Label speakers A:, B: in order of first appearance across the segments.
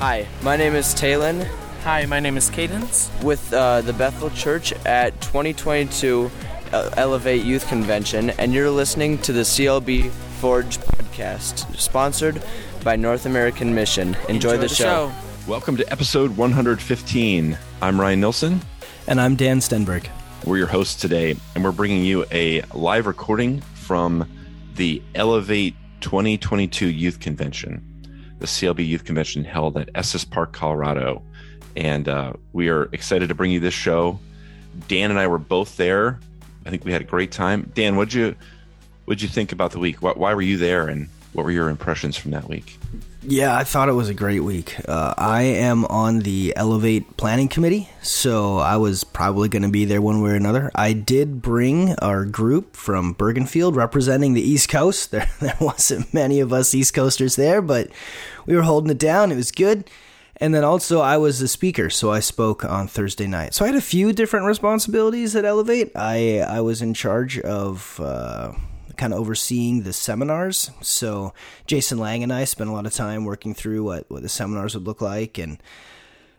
A: Hi, my name is Talon
B: Hi, my name is Cadence.
A: with uh, the Bethel Church at 2022 uh, Elevate Youth Convention, and you're listening to the CLB Forge podcast, sponsored by North American Mission. Enjoy, the, show.
C: Welcome to episode 115. I'm Ryan Nilsson.
D: And I'm Dan Stenberg.
C: We're your hosts today, and we're bringing you a live recording from the Elevate 2022 Youth Convention, the CLB Youth Convention held at Estes Park, Colorado. And uh, we are excited to bring you this show. Dan and I were both there. I think we had a great time. Dan, what'd you what'd you think about the week? Why, why were you there, and what were your impressions from that week?
D: Yeah, I thought it was a great week. Uh, I am on the Elevate Planning Committee, so I was probably going to be there one way or another. I did bring our group from Bergenfield representing the East Coast. There, there wasn't many of us East Coasters there, but we were holding it down. It was good. And then also, I was the speaker, so I spoke on Thursday night. So I had a few different responsibilities at Elevate. I I was in charge of. Uh, kind of overseeing the seminars. So Jason Lang and I spent a lot of time working through what, what the seminars would look like and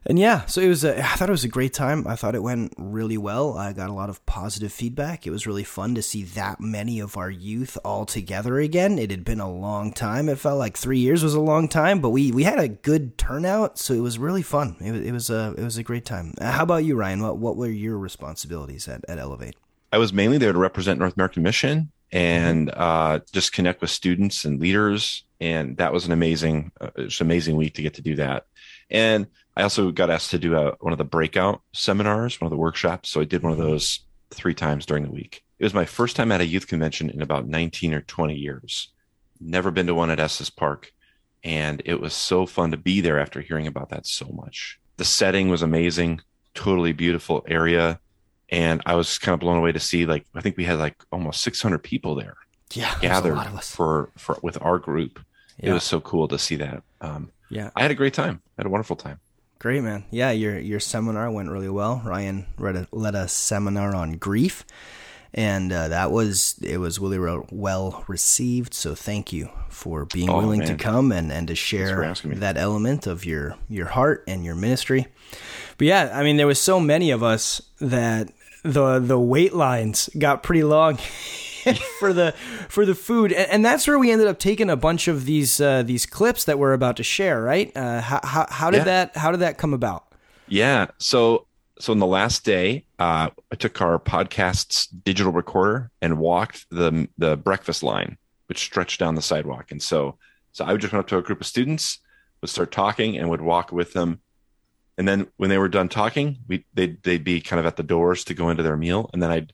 D: and yeah, so it was a, I thought it was a great time. I thought it went really well. I got a lot of positive feedback. It was really fun to see that many of our youth all together again. It had been a long time. It felt like 3 years was a long time, but we we had a good turnout, so it was really fun. It was it was a it was a great time. How about you, Ryan? What what were your responsibilities at at Elevate?
C: I was mainly there to represent North American Mission and uh, just connect with students and leaders. And that was an amazing, uh, it's an amazing week to get to do that. And I also got asked to do a, one of the breakout seminars, one of the workshops. So I did one of those three times during the week. It was my first time at a youth convention in about 19 or 20 years. Never been to one at Estes Park. And it was so fun to be there after hearing about that so much. The setting was amazing, totally beautiful area and I was kind of blown away to see like I think we had like almost 600 people there
D: Yeah,
C: gathered for for with our group. It was so cool to see that. Um,
D: Yeah.
C: I had a great time. I had a wonderful time.
D: Great, man. Yeah, your your seminar went really well. Ryan read a, led a seminar on grief, and uh, that was it was really re- well received. So thank you for being
C: Oh,
D: willing to come and, and to share that element of your your heart and your ministry. But yeah, I mean, there was so many of us that the the wait lines got pretty long. for the for the food and, and that's where we ended up taking a bunch of these uh, these clips that we're about to share right uh, how, how, how did
C: Yeah.
D: that how did that come about
C: Yeah. So so on the last day, uh, I took our podcast's digital recorder and walked the the breakfast line, which stretched down the sidewalk. And so so I would just went up to a group of students, would start talking, and would walk with them. And then when they were done talking, we they'd they'd be kind of at the doors to go into their meal, and then I'd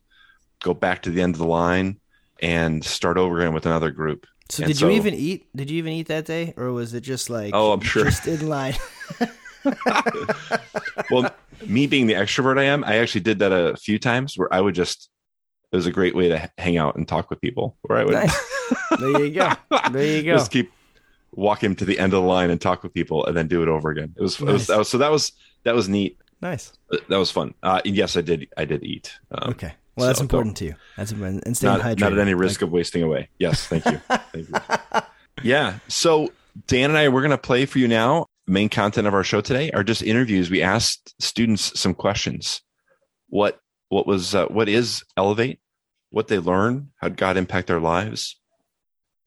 C: go back to the end of the line and start over again with another group.
D: So
C: And
D: did you even eat? Did you even eat that day, or was it just like
C: Oh, I'm sure.
D: just in line?
C: well, me being the extrovert I am, I actually did that a few times where I would just. It was a great way to hang out and talk with people. Where I would
D: nice. There you go. There you go.
C: just keep walking to the end of the line and talk with people, and then do it over again. It was, it was, that was so that was that was neat.
D: Nice.
C: That was fun. Uh, yes, I did. I did eat. Um,
D: Okay. Well, that's
C: so
D: to you. That's important. And staying
C: Not,
D: hydrated.
C: not at any risk of wasting away. Yes, thank you. thank you. Yeah. So Dan and I, we're going to play for you now. Main content of our show today are just interviews. We asked students some questions. What what was uh, what is Elevate? What they learn? How did God impact their lives?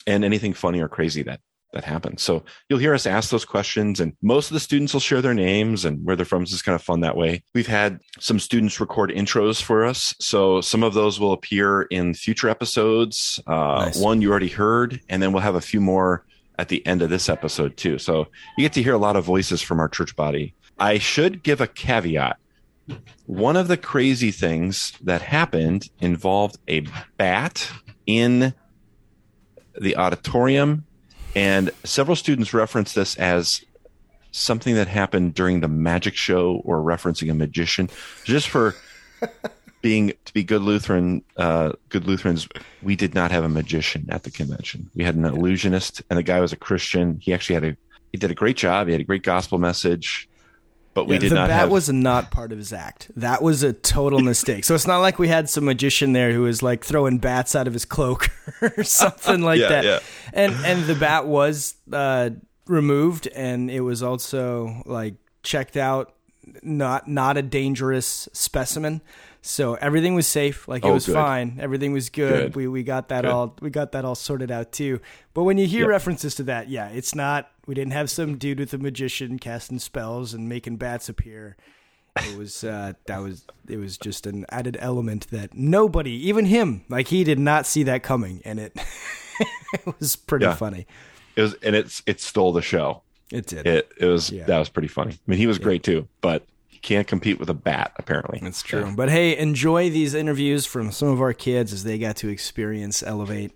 C: And anything funny or crazy that that happens. So you'll hear us ask those questions, and most of the students will share their names and where they're from. It's kind of fun that way. We've had some students record intros for us, so some of those will appear in future episodes. Uh,
D: Nice.
C: One you already heard, and then we'll have a few more at the end of this episode too. So you get to hear a lot of voices from our church body. I should give a caveat. One of the crazy things that happened involved a bat in the auditorium, and several students reference this as something that happened during the magic show or referencing a magician. Just for being to be good Lutheran, uh, good Lutherans, we did not have a magician at the convention. We had an illusionist, and the guy was a Christian. He actually had a he did a great job. He had a great gospel message, but we
D: Yeah,
C: did
D: the
C: not
D: bat
C: have.
D: was not part of his act. That was a total mistake. So it's not like we had some magician there who was like throwing bats out of his cloak or something like
C: Yeah,
D: that.
C: yeah.
D: And and the bat was uh removed, and it was also like checked out. Not not a dangerous specimen, so everything was safe. Like it
C: Oh,
D: was
C: good.
D: fine. Everything was good.
C: Good.
D: We we got that
C: Good.
D: all we got that all sorted out too. But when you hear
C: Yep.
D: references to that, yeah, it's not. We didn't have some dude with a magician casting spells and making bats appear. It was uh, that was it was just an added element that nobody, even him, like he did not see that coming, and it it was pretty
C: Yeah.
D: funny.
C: It was, and it's it stole the show.
D: It did.
C: It it was
D: Yeah.
C: that was pretty funny. I mean, he was great too, but he can't compete with a bat apparently.
D: That's true. But hey, enjoy these interviews from some of our kids as they got to experience Elevate.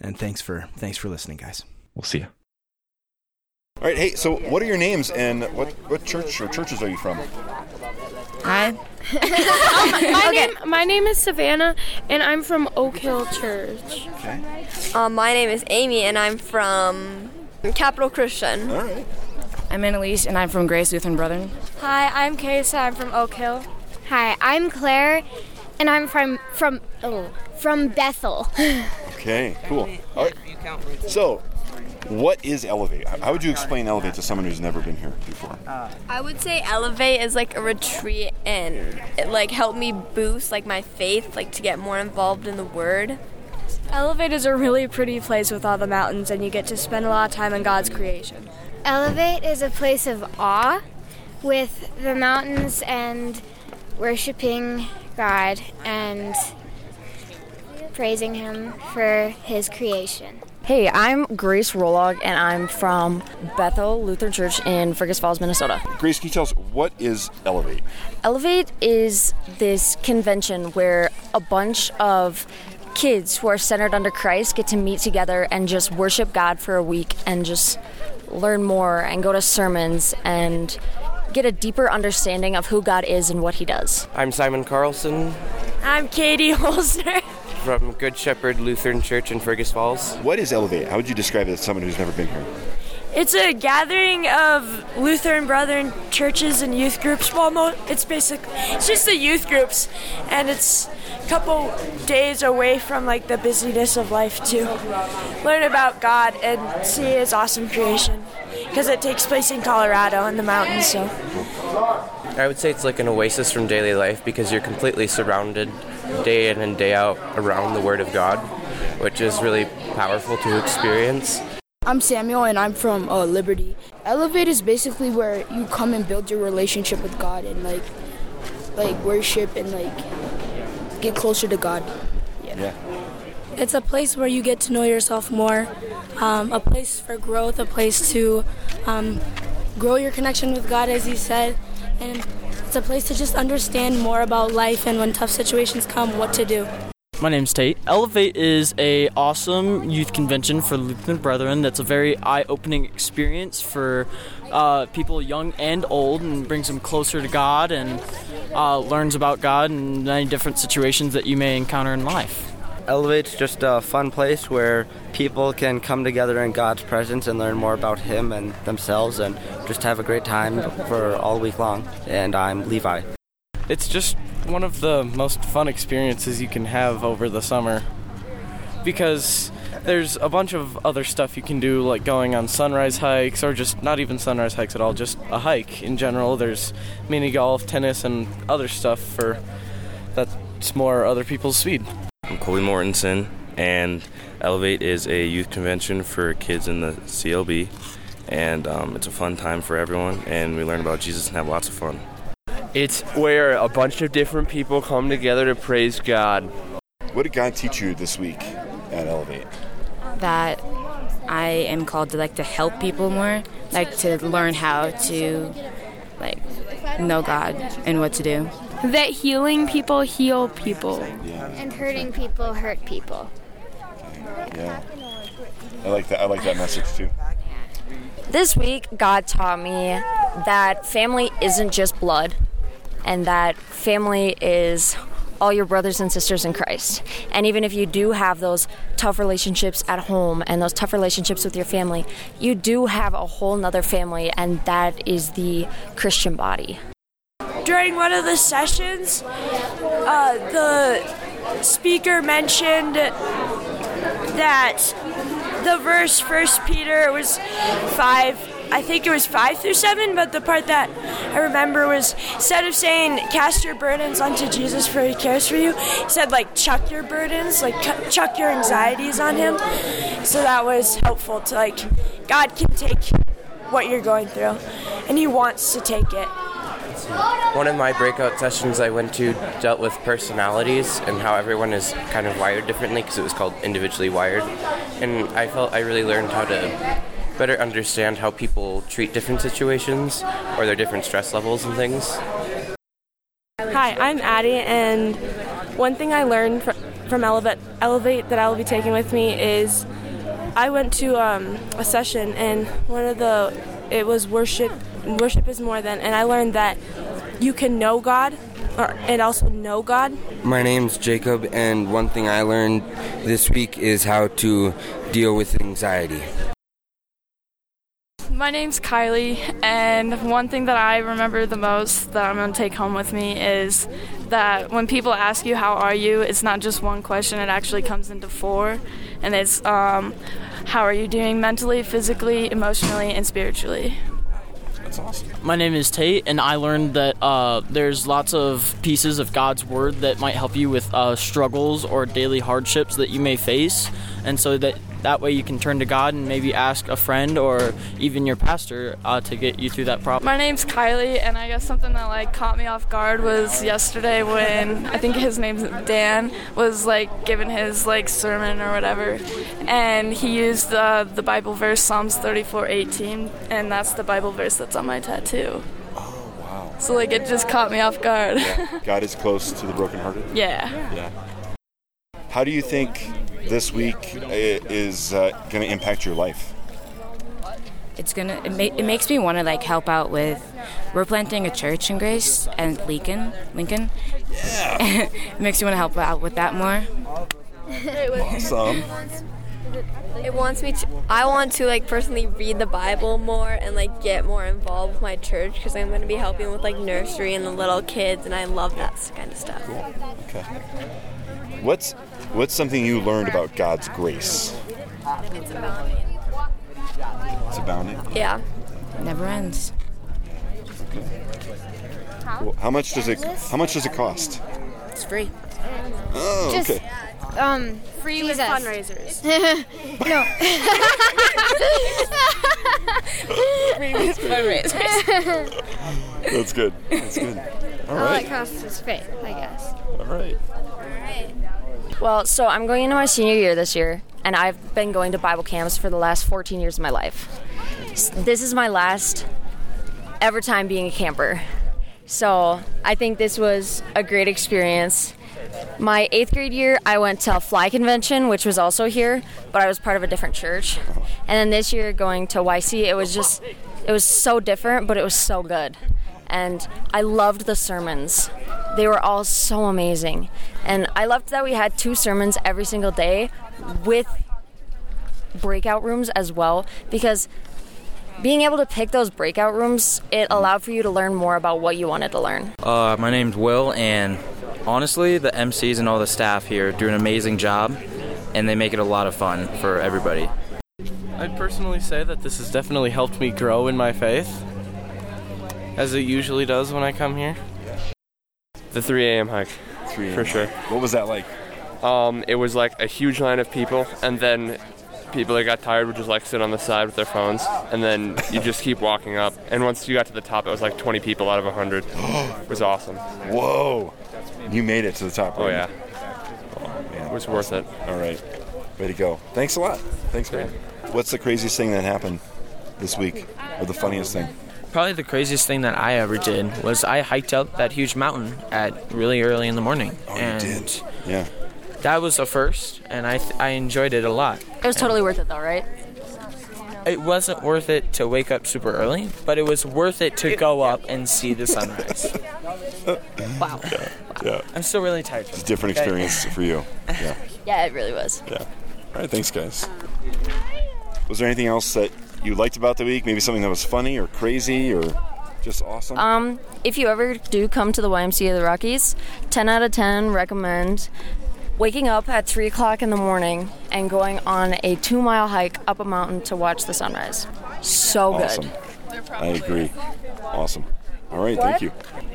D: And thanks for thanks for listening, guys.
C: We'll see you.
E: All right, hey, so what are your names and what, what church or churches are you from?
F: Hi.
G: My name my name is Savannah and I'm from Oak Hill Church.
H: Um, my name is Amy, and I'm from Capital Christian.
E: All right.
F: I'm Annalise, and I'm from Grace Lutheran Brethren.
G: Hi, I'm Kaysa. I'm from Oak Hill.
I: Hi, I'm Claire, and I'm from from oh, from Bethel.
E: Okay, cool. All right. So, what is Elevate? How- How would you explain Elevate to someone who's never been here before?
H: I would say Elevate is like a retreat, and it like helped me boost like my faith, like to get more involved in the Word.
G: Elevate is a really pretty place with all the mountains and you get to spend a lot of time in God's creation.
I: Elevate is a place of awe with the mountains and worshiping God and praising Him for His creation.
F: Hey, I'm Grace Rolog, and I'm from Bethel Lutheran Church in Fergus Falls, Minnesota.
E: Grace, can you tell us what is Elevate?
F: Elevate is this convention where a bunch of kids who are centered under Christ get to meet together and just worship God for a week and just learn more and go to sermons and get a deeper understanding of who God is and what He does.
A: I'm Simon Carlson
G: I'm Katie Holzer.
A: from Good Shepherd Lutheran Church in Fergus Falls.
E: What is Elevate? How would you describe it to someone who's never been here?
G: It's a gathering of Lutheran Brethren churches and youth groups. Well, it's basic. It's just the youth groups, and it's a couple days away from like the busyness of life to learn about God and see His awesome creation. Because it takes place in Colorado in the mountains, so
A: I would say it's like an oasis from daily life because you're completely surrounded day in and day out around the Word of God, which is really powerful to experience.
J: I'm Samuel and I'm from uh, Liberty. Elevate is basically where you come and build your relationship with God and like like worship and like get closer to God.
E: Yeah.
G: It's a place where you get to know yourself more, um, a place for growth, a place to um, grow your connection with God, as you said, and it's a place to just understand more about life and when tough situations come, what to do.
B: My name's Tate. Elevate is a awesome youth convention for Lutheran Brethren. That's a very eye-opening experience for uh, people young and old, and brings them closer to God and uh, learns about God in many different situations that you may encounter in life.
A: Elevate's just a fun place where people can come together in God's presence and learn more about Him and themselves and just have a great time for all week long. And I'm Levi.
K: It's just one of the most fun experiences you can have over the summer. Because there's a bunch of other stuff you can do like going on sunrise hikes or just not even sunrise hikes at all just a hike in general. There's mini golf tennis and other stuff for that's more other people's speed.
L: I'm Colby Mortensen, and Elevate is a youth convention for kids in the CLB, and um, it's a fun time for everyone, and we learn about Jesus and have lots of fun.
M: It's where a bunch of different people come together to praise God.
E: What did God teach you this week at Elevate?
F: That I am called to like to help people more, like to learn how to like know God and what to do.
G: That healing people heal people.
I: And hurting people hurt people.
E: Yeah. I like that. I like that message too.
F: This week, God taught me that family isn't just blood, and that family is all your brothers and sisters in Christ. And even if you do have those tough relationships at home and those tough relationships with your family, you do have a whole nother family, and that is the Christian body.
G: During one of the sessions, uh, the speaker mentioned that the verse First Peter was five. I think it was five through seven, but the part that I remember was instead of saying "cast your burdens onto Jesus for He cares for you," he said like "chuck your burdens," like chuck your anxieties on Him. So that was helpful to like God can take what you're going through, and He wants to take it.
N: One of my breakout sessions I went to dealt with personalities and how everyone is kind of wired differently because it was called individually wired. And I felt I really learned how to better understand how people treat different situations or their different stress levels and things.
O: Hi, I'm Addie, and one thing I learned fr- from Elevate, Elevate that I will be taking with me is I went to um, a session, and one of the it was worship. Worship is more than, and I learned that you can know God, or, and also know God.
P: My name's Jacob, and one thing I learned this week is how to deal with anxiety.
Q: My name's Kylie, and one thing that I remember the most that I'm going to take home with me is that when people ask you, How are you? it's not just one question, it actually comes into four. And it's, um, How are you doing mentally, physically, emotionally, and spiritually?
E: That's awesome.
B: My name is Tate, and I learned that uh, there's lots of pieces of God's Word that might help you with uh, struggles or daily hardships that you may face, and so that that way you can turn to God and maybe ask a friend or even your pastor uh, to get you through that problem.
Q: My name's Kylie, and I guess something that like caught me off guard was yesterday when I think his name's Dan was like giving his like sermon or whatever, and he used uh, the Bible verse Psalms 34:18, and that's the Bible verse that's on my tattoo.
E: Oh wow!
Q: So like it just caught me off guard.
E: Yeah. God is close to the brokenhearted.
Q: Yeah.
E: Yeah. How do you think this week is uh, going to impact your life?
R: It's gonna. It, ma- it makes me want to like help out with. We're planting a church in Grace and Lincoln. Lincoln. Yeah. it makes me want to help out with that more.
E: Awesome.
H: It wants me to. I want to like personally read the Bible more and like get more involved with my church because I'm going to be helping with like nursery and the little kids, and I love that kind of stuff. cool.
E: Okay. What's what's something you learned about God's grace?
H: It's abounding.
E: It's abounding.
H: Yeah.
R: Never ends.
E: Well, how much does it How much does it cost?
R: It's free.
E: Oh,
I: Just,
E: okay.
I: Um,
O: Free with fundraisers.
I: no.
R: Free with fundraisers.
E: That's good. That's good. All
I: All
E: right.
I: it costs is faith, I guess.
E: All right.
F: Well, so I'm going into my senior year this year, and I've been going to Bible camps for the last 14 years of my life. This is my last ever time being a camper. So I think this was a great experience. My eighth grade year, I went to a fly convention, which was also here, but I was part of a different church. And then this year, going to YC, it was just, it was so different, but it was so good. And I loved the sermons. They were all so amazing. And I loved that we had two sermons every single day with breakout rooms as well, because being able to pick those breakout rooms, it allowed for you to learn more about what you wanted to learn.
S: Uh, my name's Will, and honestly, the MCs and all the staff here do an amazing job, and they make it a lot of fun for everybody.
K: I'd personally say that this has definitely helped me grow in my faith, as it usually does when I come here.
M: The 3 a.m. hike.
E: 3 a.m.
M: For sure.
E: What was that like?
M: Um, it was like a huge line of people, and then people that got tired would just like sit on the side with their phones, and then you just keep walking up. And once you got to the top, it was like 20 people out of 100. it was awesome.
E: Whoa! You made it to the top.
M: Oh
E: right?
M: yeah.
E: Oh, man.
M: It was worth it.
E: All right. Way to go. Thanks a lot. Thanks, man. What's the craziest thing that happened this week, or the funniest thing?
T: Probably the craziest thing that I ever did was I hiked up that huge mountain at really early in the morning.
E: Oh, you did? Yeah.
T: That was a first, and I th- I enjoyed it a lot.
F: It was totally worth it, though, right?
T: It wasn't worth it to wake up super early, but it was worth it to go up and see the sunrise.
F: wow.
E: Yeah.
T: I'm still really tired.
E: It's a different
T: Okay.
E: experience for you. Yeah.
F: Yeah, it really was.
E: Yeah. All right. Thanks, guys. Was there anything else that you liked about the week? Maybe something that was funny or crazy or just awesome?
F: Um, if you ever do come to the YMCA of the Rockies, 10 out of 10 recommend. waking up at 3 o'clock in the morning and going on a two mile hike up a mountain to watch the sunrise. So good.
E: Awesome. I agree. Awesome. All right,
F: What?
E: thank you.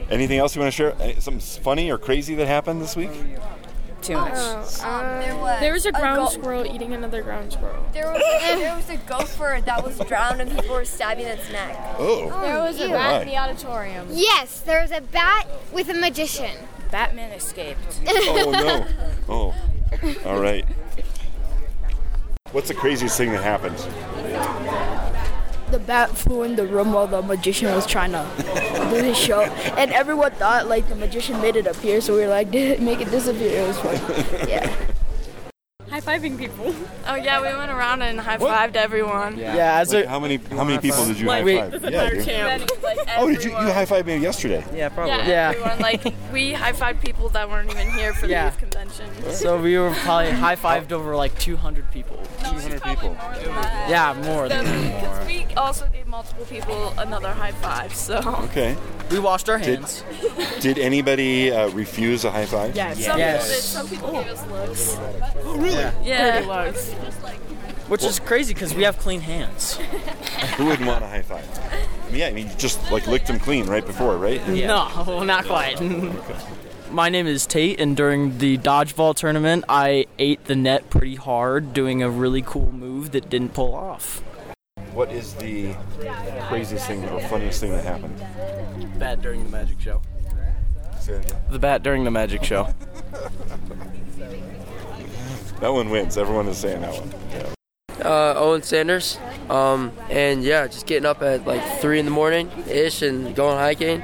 E: Anything else you want to share? Something funny or crazy that happened this week?
R: Too much.
H: Oh, um, there was,
G: There was a ground
H: go-
G: squirrel eating another ground squirrel.
H: There was, a, there was a gopher that was drowned and people were stabbing its neck.
E: Oh.
I: There was a oh,
E: bat in the
I: auditorium. Yes, there was a bat with a magician.
R: Batman escaped.
E: Oh no. Oh. All right. What's the craziest thing that happened?
J: The bat flew in the room while the magician was trying to do his show, and everyone thought like the magician made it appear. So we were like, did it make it disappear? It was fun. Yeah.
Q: High fiving people. Oh yeah, we went around and high fived everyone.
E: Yeah, as how many how many people did you
Q: Like,
E: high five?
Q: this entire
E: dude.
Q: camp. Like,
E: Oh, did you you high five me yesterday?
T: Yeah, probably.
Q: Yeah, everyone. Like we high fived people that weren't even here for
B: Yeah.
Q: the youth convention.
B: So we were probably high fived oh. over like 200 people.
E: 200 people.
B: Yeah, more than
Q: Because we also gave multiple people another high five. So
E: Okay.
B: We washed our hands.
E: Did anybody uh, refuse a high five?
Q: Yes. Some people did. Some people gave us looks.
E: Oh, really?
Q: Yeah.
B: Dirty looks. Which is crazy because we have clean hands.
E: Who wouldn't want a high five? I mean, yeah, I mean, you just like licked them clean right before, right?
B: No, not quite. My name is Tate, and during the dodgeball tournament, I ate the net pretty hard, doing a really cool move that didn't pull off.
E: What is the craziest thing or funniest thing that happened?
K: Bat during the magic show.
E: Say again.
K: The bat during the magic show.
E: That one wins. Everyone is saying that one. Yeah.
U: uh, Owen Sanders. Um, and yeah, just getting up at like three in the morning ish and going hiking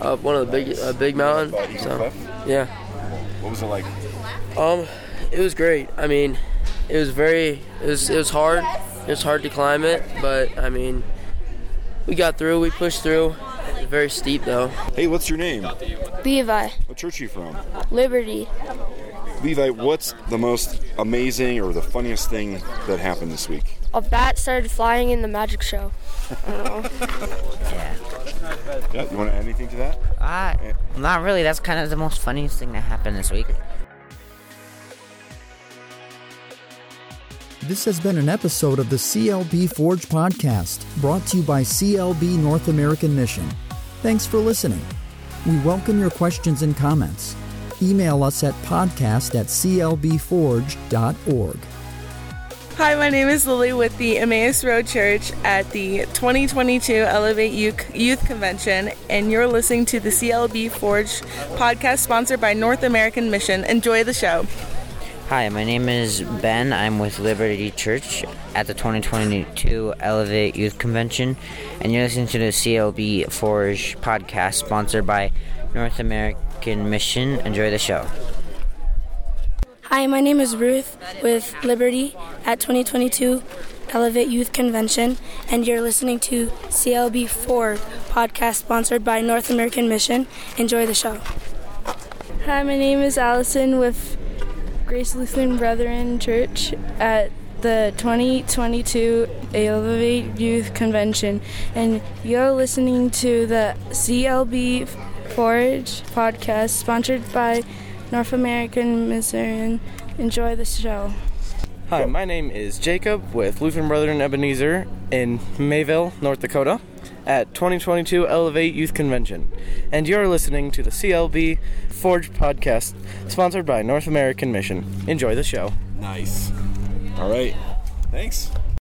U: up one of the big a big mountain. So, yeah.
E: What was it like?
U: Um, it was great. I mean, it was very it was it was hard. It was hard to climb it, but I mean, we got through. We pushed through. Very steep though.
E: Hey, what's your name?
J: Levi,
E: What church are you from?
J: Liberty.
E: Levi, what's the most amazing or the funniest thing that happened this week?
O: A bat started flying in the magic show. I.
E: Yeah, you want to add anything to that?
V: Uh, not really. That's kind of the most funniest thing that happened this week.
W: This has been an episode of the CLB Forge podcast, brought to you by CLB North American Mission. Thanks for listening. We welcome your questions and comments. Email us at podcast at clbforge.org.
X: Hi, my name is Lily with the Emmaus Road Church at the 2022 Elevate Youth Youth Convention, and you're listening to the CLB Forge podcast sponsored by North American Mission. Enjoy the show.
V: Hi, my name is Ben. I'm with Liberty Church at the 2022 Elevate Youth Convention, and you're listening to the CLB Forge podcast sponsored by North American Mission. Enjoy the show.
Y: Hi, my name is Ruth with Liberty at 2022 Elevate Youth Convention, and you're listening to CLB Forge podcast sponsored by North American Mission. Enjoy the show.
Z: Hi, my name is Allison with Grace Lutheran Brethren Church at the 2022 Elevate Youth Convention, and you're listening to the CLB Forge podcast sponsored by North American Mission. Enjoy the show.
K: Hi, my name is Jacob with Lutheran Brethren Ebenezer in Mayville, North Dakota, at 2022 Elevate Youth Convention, and you're listening to the CLB Forge podcast, sponsored by North American Mission. Enjoy the show.
E: Nice. All right. Thanks.